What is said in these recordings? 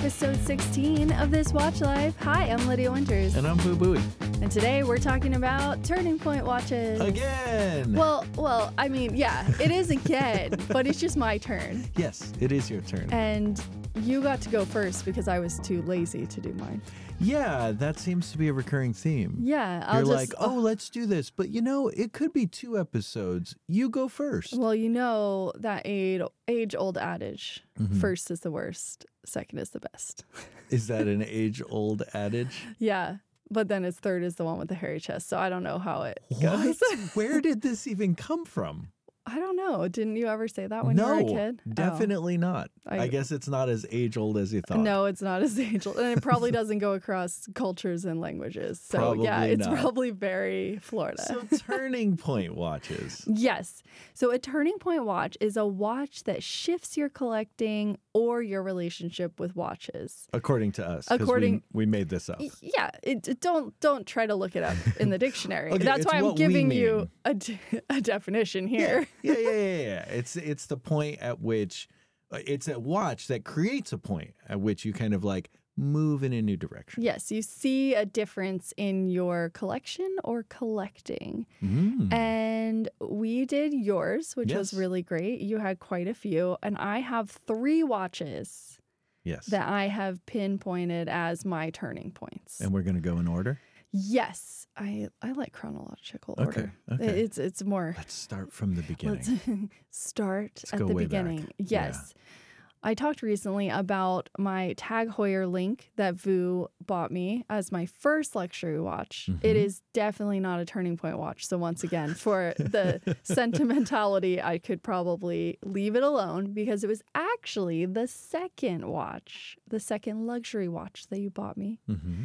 episode 16 of this Watch Life. Hi, I'm Lydia Winters. And I'm Vu Bui. And today we're talking about Turning Point watches. Again. Well, well, I mean, yeah, it is again, but it's just my turn. yes, it is your turn. And you got to go first because I was too lazy to do mine. yeah, that seems to be a recurring theme. Yeah, I'll You're just like, oh, let's do this. But you know, it could be two episodes. You go first. Well, you know that age age old adage: Mm-hmm. first is the worst, second is the best. Is that an age old adage? yeah, but then it's third is the one with the hairy chest. So I don't know how it What? goes. Where did this even come from? I don't know. Didn't you ever say that when no, you were a kid? Oh. definitely not. I, I- guess it's not as age old as you thought. No, it's not as age old, and it probably doesn't go across cultures and languages. So yeah, it's not. probably very Florida. So turning point watches. Yes. So a turning point watch is a watch that shifts your collecting or your relationship with watches. According to us, According- we, we made this up. Yeah, it, don't don't try to look it up in the dictionary. Okay, That's why I'm giving you a, a definition here. yeah, yeah, yeah, yeah. It's it's the point at which uh, it's a watch that creates a point at which you kind of like move in a new direction. Yes, you see a difference in your collection or collecting. Mm. And we did yours, which was really great. You had quite a few. And I have three watches Yes. that I have pinpointed as my turning points. and we're gonna go in order. yes, I, I like chronological Okay, order. okay. It's it's more Let's start from the beginning. let's start Let's at the way back. beginning. Yeah. I talked recently about my Tag Heuer link that Vu bought me as my first luxury watch. It Mhm. is definitely not a turning point watch. So once again, for the sentimentality, I could probably leave it alone because it was actually the second watch, the second luxury watch that you bought me, hmm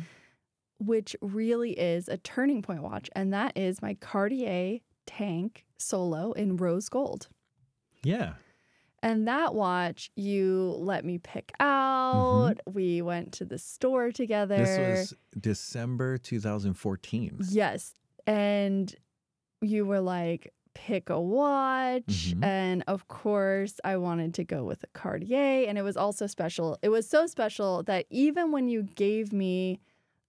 which really is a turning point watch, and that is my Cartier Tank Solo in rose gold. Yeah. And that watch you let me pick out. We went to the store together. This was December 2014. Yes. And you were like, pick a watch. Mhm. And of course, I wanted to go with a Cartier. And it was also special. It was so special that even when you gave me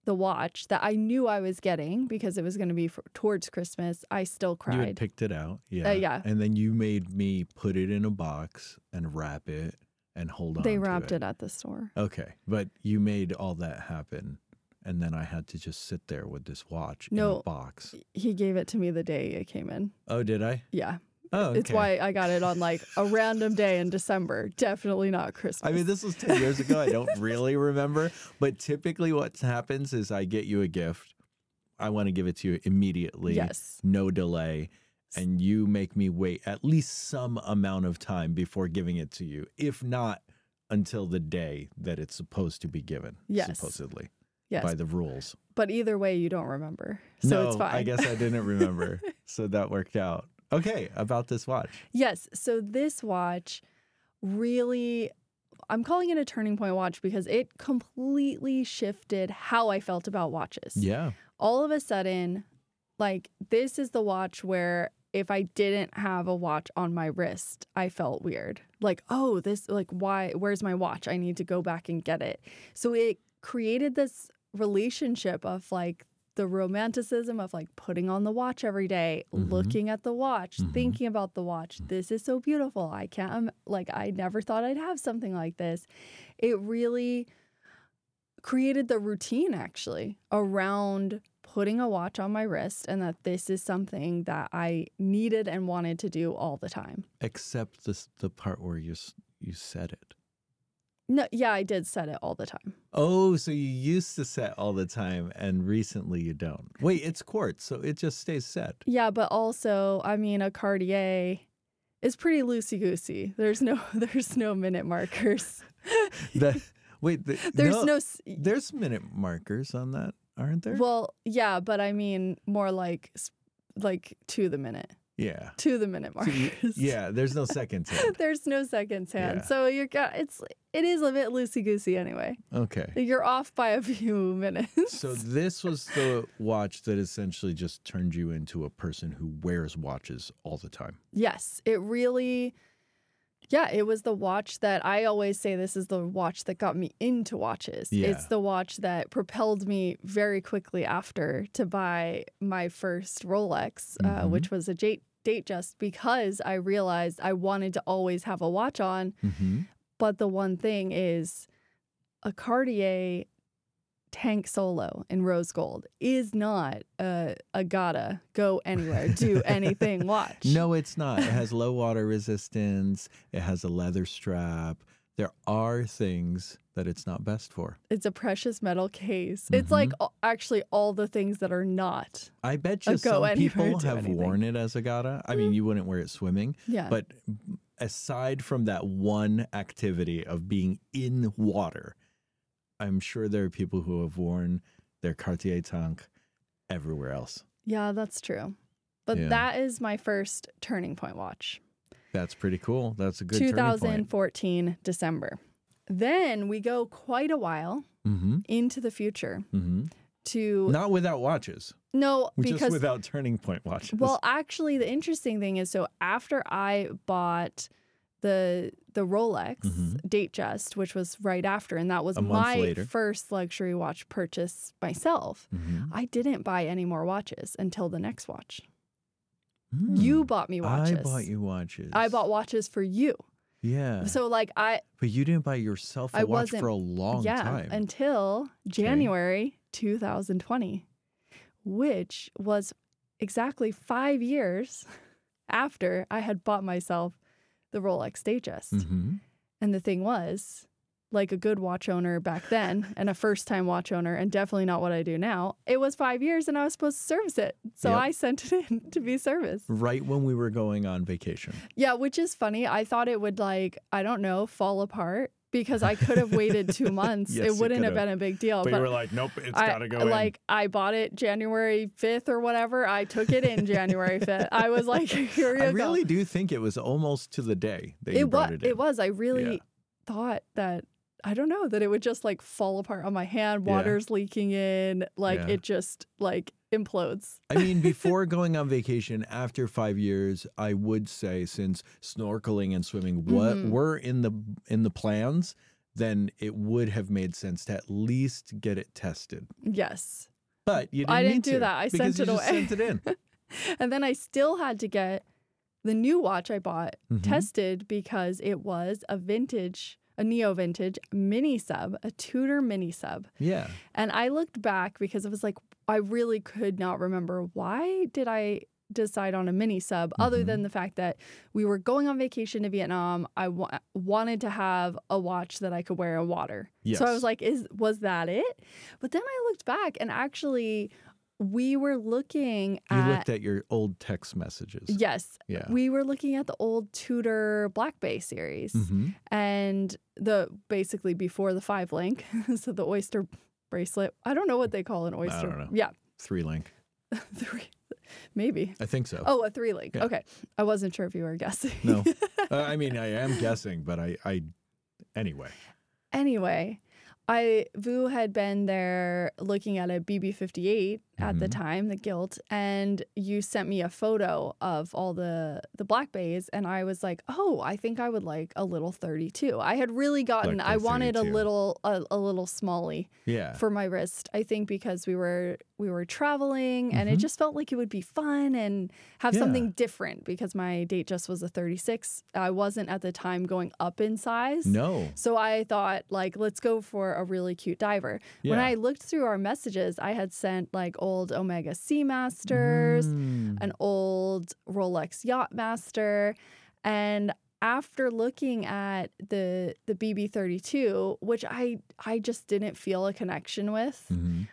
the watch that I knew I was getting because it was going to be for, towards Christmas, I still cried. You had picked it out. Uh, yeah. yeah. And then you made me put it in a box and wrap it and hold on. They wrapped it at the store. Okay. But you made all that happen. And then I had to just sit there with this watch in No. a box. He gave it to me the day it came in. Oh, did I? Yeah. Oh, okay. It's why I got it on like a random day in December. Definitely not Christmas. I mean, this was 10 years ago. I don't really remember. But typically, what happens is I get you a gift. I want to give it to you immediately, yes. no delay. And you make me wait at least some amount of time before giving it to you, if not until the day that it's supposed to be given, Yes. supposedly Yes. by the rules. But either way, you don't remember. So no, it's fine. I guess I didn't remember. so that worked out. Okay, about this watch. Yes. So this watch really, I'm calling it a turning point watch because it completely shifted how I felt about watches. Yeah. All of a sudden, like, this is the watch where if I didn't have a watch on my wrist, I felt weird. Like, oh, this, like, why, where's my watch? I need to go back and get it. So it created this relationship of like the romanticism of like putting on the watch every day, Mhm. looking at the watch, Mhm. thinking about the watch. This is so beautiful. I can't, im- like, I never thought I'd have something like this. It really created the routine actually around putting a watch on my wrist and that this is something that I needed and wanted to do all the time. Except this, the part where you, you said it. No, yeah, I did set it all the time. Oh, so you used to set all the time and recently you don't. Wait, it's quartz, so it just stays set. Yeah, but also, I mean, a Cartier is pretty loosey goosey. There's no, there's no minute markers. The, wait, the, There's no, no, there's minute markers on that, aren't there? well, yeah, but I mean more like, like to the minute, yeah. to the minute markers. yeah, there's no second hand. There's no seconds hand. Yeah. So you're got it's it is a bit loosey goosey anyway. Okay. You're off by a few minutes. So this was the watch that essentially just turned you into a person who wears watches all the time. yes, it really Yeah, it was the watch that I always say this is the watch that got me into watches. Yeah. It's the watch that propelled me very quickly after to buy my first Rolex, uh, Mhm. which was a date, date just because I realized I wanted to always have a watch on. hmm But the one thing is a Cartier Tank Solo in rose gold is not a, a gotta go anywhere, do anything watch. No, it's not. It has low water resistance. It has a leather strap. There are things that it's not best for. It's a precious metal case. It's like Mm-hmm. actually all the things that are not. I bet you go some people have anything. worn it as a gata. I mean, you wouldn't wear it swimming, Yeah. but aside from that one activity of being in water, I'm sure there are people who have worn their Cartier tank everywhere else. yeah, that's true. But Yeah. that is my first turning point watch. That's pretty cool. That's a good turning point. 2014 December. Then we go quite a while Mm-hmm. into the future Mm-hmm. to Not without watches, no just because without turning point watches. Well, actually, the interesting thing is, so after I bought the the Rolex Mhm. Datejust, which was right after, and that was my later. first luxury watch purchase myself. Mhm. I didn't buy any more watches until the next watch. Hmm. You bought me watches. I bought you watches. I bought watches for you. Yeah. So like I but you didn't buy yourself a I watch wasn't- for a long yeah time. until January 2020, which was exactly five years after I had bought myself the Rolex Datejust. hmm And the thing was, like a good watch owner back then and a first time watch owner, and definitely not what I do now, it was five years and I was supposed to service it. So Yep. I sent it in to be serviced. Right when we were going on vacation. Yeah, which is funny. I thought it would, like, I don't know, fall apart because I could have waited two months. Yes, it wouldn't have been a big deal. But, but you were like, nope, it's got to go. like I bought it January 5th or whatever. I took it in January 5th. I was like, here you I go. really do think it was almost to the day that you it brought was it in. it was. I really Yeah. thought that I don't know that it would just like fall apart on my hand, Yeah. water's leaking in, like Yeah. it just like implodes. I mean, before going on vacation, after five years, I would say since snorkeling and swimming what Mhm. were in the in the plans, then it would have made sense to at least get it tested. Yes. But you didn't I didn't need do to, that. I sent it away. Sent it in. And then I still had to get the new watch I bought Mhm. tested because it was a vintage, a neo vintage mini sub, a Tudor mini sub. Yeah. And I looked back because it was like, I really could not remember why did I decide on a mini sub other Mhm. than the fact that we were going on vacation to Vietnam. I wa- wanted to have a watch that I could wear in water. Yes. So I was like, is was that it? But then I looked back and actually we were looking at. You looked at your old text messages. Yes. Yeah. We were looking at the old Tudor Black Bay series hmm and the basically before the five link, so the oyster bracelet. I don't know what they call an oyster. don't know. Yeah, Three link. three, maybe. I think so. Oh, a three link. Yeah. Okay, I wasn't sure if you were guessing. No. Uh, I mean, I am guessing, but I, I, anyway. anyway, I Vu had been there looking at a BB58 at the Mhm. time, the guilt, and you sent me a photo of all the the black bays, and I was like, oh, I think I would like a little 32. I had really gotten, I wanted a little a, a little smally Yeah. for my wrist. I think because we were we were traveling, and it Mhm. just felt like it would be fun and have Yeah. something different because my Datejust was a 36. I wasn't at the time going up in size. no. So I thought, like, let's go for a really cute diver. When I looked through our messages, I had sent like old Omega Seamasters, Mm. an old Rolex Yachtmaster, and after looking at the the BB32, which I I just didn't feel a connection with, Mhm.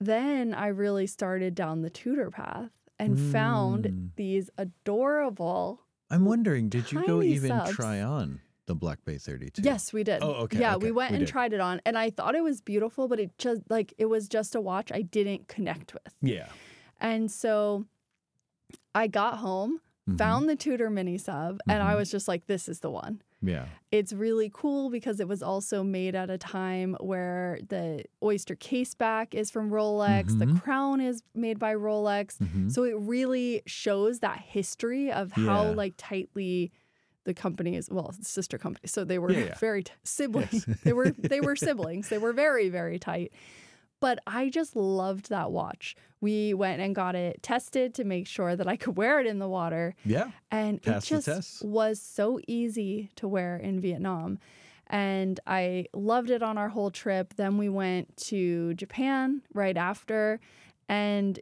then I really started down the Tudor path and found Mm. these adorable. I'm wondering, did you go even try on the Black Bay 32? Yes, we did. Oh, okay, Yeah, okay, we went we and did. tried it on, and I thought it was beautiful, but it just like it was just a watch I didn't connect with. Yeah. And so I got home, Mhm. found the Tudor mini sub, and I Mhm. was just like, this is the one. Yeah. It's really cool because it was also made at a time where the oyster case back is from Rolex, the Mhm. crown is made by Rolex. Mhm. So it really shows that history of how Yeah. like tightly the companies, well, sister companies. So they were Yeah, yeah. very t- siblings. they were they were siblings. They were very very tight. But I just loved that watch. We went and got it tested to make sure that I could wear it in the water. Yeah. And Passed it just was so easy to wear in Vietnam. And I loved it on our whole trip. Then we went to Japan right after and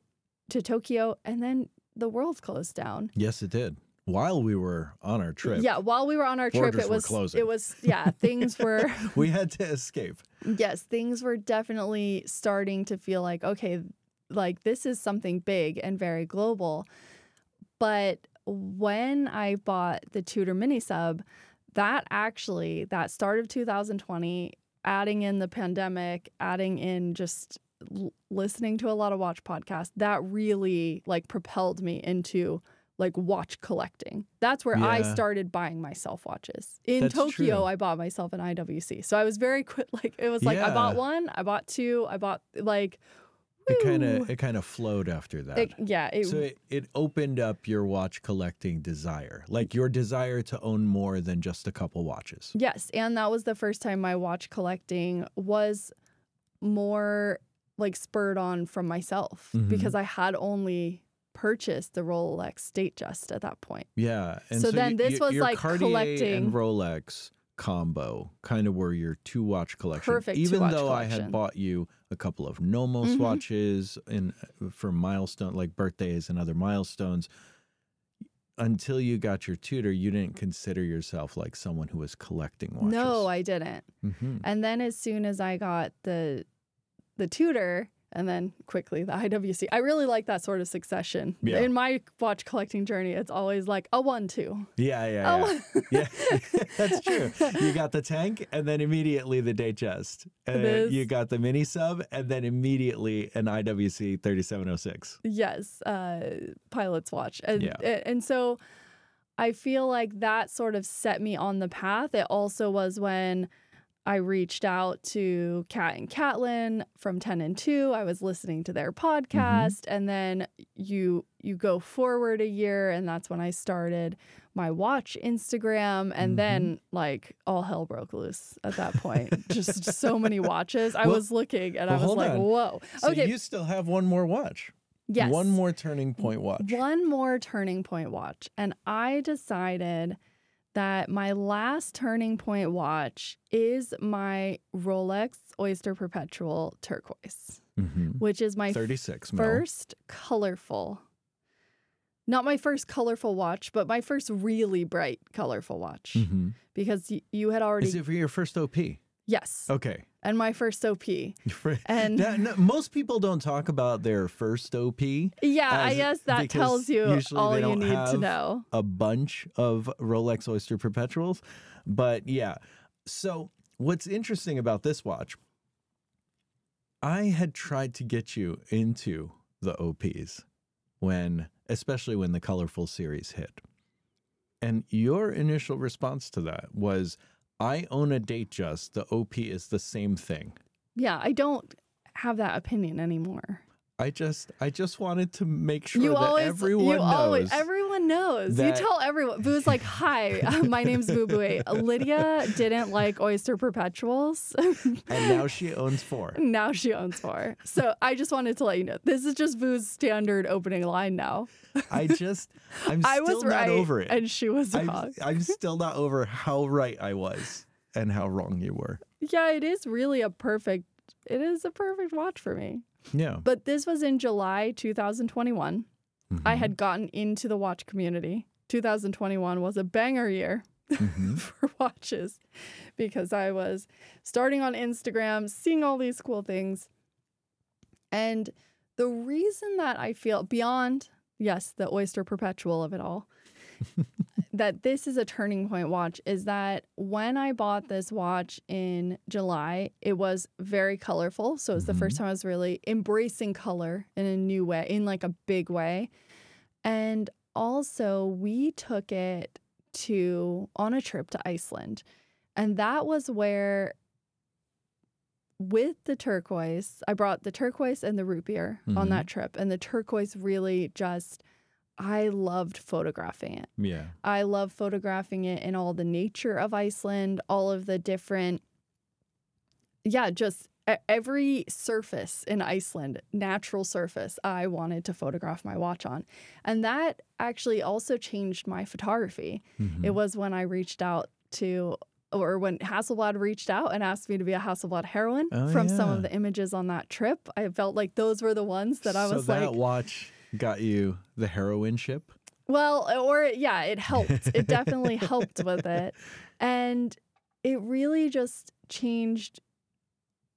to Tokyo. And then the world closed down. Yes, it did. While we were on our trip, Yeah, while we were on our trip, it was closing. it was yeah, things were we had to escape. yes, things were definitely starting to feel like okay, like this is something big and very global. But when I bought the Tudor mini sub, that actually that start of 2020, adding in the pandemic, adding in just l- listening to a lot of watch podcasts, that really like propelled me into like watch collecting. That's where I started buying myself watches. In That's Tokyo, true. I bought myself an IWC. So I was very quick like it was like I bought one, I bought two, I bought like It kind of it kind of flowed after that. it, yeah, it, so it, it opened up your watch collecting desire, like your desire to own more than just a couple watches. Yes, and that was the first time my watch collecting was more like spurred on from myself Mhm. because I had only purchased the Rolex Datejust at that point. Yeah. And So then you- this you- was like Cartier collecting- and Rolex combo kind of were your two watch collection. Perfect Even though I had bought you a couple of Nomos Mhm. watches in for milestone like birthdays and other milestones. Until you got your Tudor, you didn't consider yourself like someone who was collecting watches. No, I didn't. hmm And then as soon as I got the the Tudor and then quickly the IWC. I really like that sort of succession. Yeah. In my watch collecting journey, it's always like a one two. Yeah, yeah, yeah. Oh, Yeah, that's true. You got the tank, and then immediately the Datejust. And you got the mini sub, and then immediately an IWC 3706. Yes, uh, pilot's watch. And, Yeah. and so I feel like that sort of set me on the path. It also was when I reached out to Kat and Catlin from 10 and 2. I was listening to their podcast and then you you go forward a year and that's when I started my watch Instagram and Mhm. then like all hell broke loose at that point. Just so many watches. I Well- was looking and well, I was like, on. "Whoa." So okay. you still have one more watch. yes. One more turning point watch. One more turning point watch. And I decided that my last turning point watch is my Rolex Oyster Perpetual Turquoise, hmm which is my 36 mil. first colorful, not my first colorful watch, but my first really bright colorful watch Mhm. because y- you had already, Is it for your first OP? yes, Okay. And my first OP. And Now, no, most people don't talk about their first OP. yeah, I guess that tells you all you need to know. a bunch of Rolex Oyster Perpetuals. But yeah. So what's interesting about this watch, I had tried to get you into the OPs when, especially when the colorful series hit. And your initial response to that was, I own a Datejust. The OP is the same thing. Yeah, I don't have that opinion anymore. I just I just wanted to make sure you that always, everyone you knows. always, everyone knows. you tell everyone. Vu's like, "Hi, uh, my name's Vu Bui. Lydia didn't like oyster perpetuals, and now she owns four. now she owns four. So I just wanted to let you know this is just Vu's standard opening line now. I just I'm still I was not right, over it. and she was I'm, wrong. I'm still not over how right I was and how wrong you were. Yeah, it is really a perfect. It is a perfect watch for me. Yeah. But this was in July 2021. I Mhm. had gotten into the watch community. 2021 was a banger year. Mhm. for watches because I was starting on Instagram, seeing all these cool things. And the reason that I feel beyond, yes, the Oyster Perpetual of it all, that this is a turning point watch is that when I bought this watch in July, it was very colorful. So it was the first time I was really embracing color in a new way, in like a big way. And also, we took it to on a trip to Iceland. And that was where with the turquoise, I brought the turquoise and the root beer on Mhm. that trip. And the turquoise really just I loved photographing it. Yeah. I love photographing it in all the nature of Iceland, all of the different, yeah, just every surface in Iceland, natural surface, I wanted to photograph my watch on. And that actually also changed my photography. Mhm. It was when I reached out to, or when Hasselblad reached out and asked me to be a Hasselblad heroine Oh, from some of the images on that trip. I felt like those were the ones that I was. so was that like, watch got you the heroine ship. well, or yeah, it helped. It definitely helped with it. And it really just changed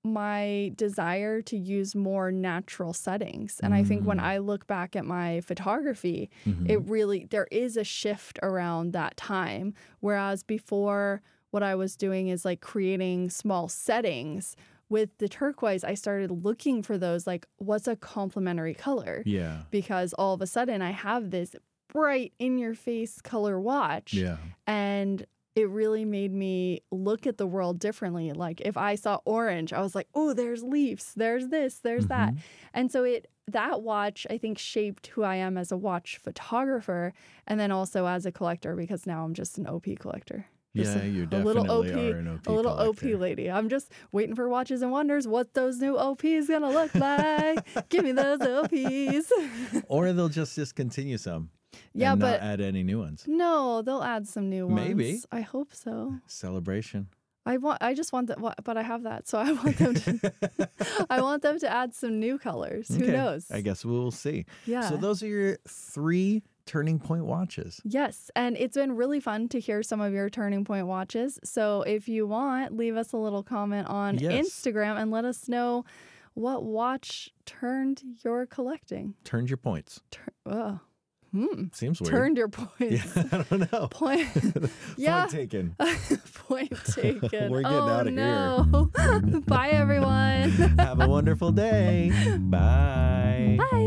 my desire to use more natural settings. And I think when Mm. I look back at my photography, Mhm. it really, there is a shift around that time. Whereas before, what I was doing is like creating small settings. With the turquoise, I started looking for those like, what's a complementary color? yeah. because all of a sudden I have this bright in your face color watch Yeah. and it really made me look at the world differently like if I saw orange I was like oh there's leaves there's this there's that Mhm. and so it that watch I think shaped who I am as a watch photographer and then also as a collector because now I'm just an OP collector Just Yeah, you a little definitely OP are an OP a little OP lady. I'm just waiting for watches and wonders what those new OPs gonna look like. Give me those OPs. Or they'll just discontinue some. yeah, but not add any new ones. no, they'll add some new ones. Maybe. I hope so. Celebration. I want. I just want that. But I have that, so I want them to. I want them to add some new colors. Who knows? I guess we'll see. yeah. So those are your three turning point watches. Yes, and it's been really fun to hear some of your turning point watches. So if you want, leave us a little comment on Yes. Instagram and let us know what watch turned your collecting. Turned your points. Tur- oh, hmm. Seems weird. Turned your points. Yeah, I don't know. Point. yeah. Point taken. Point taken. We're getting oh, outta here. no. Bye, everyone. Have a wonderful day. Bye. Bye.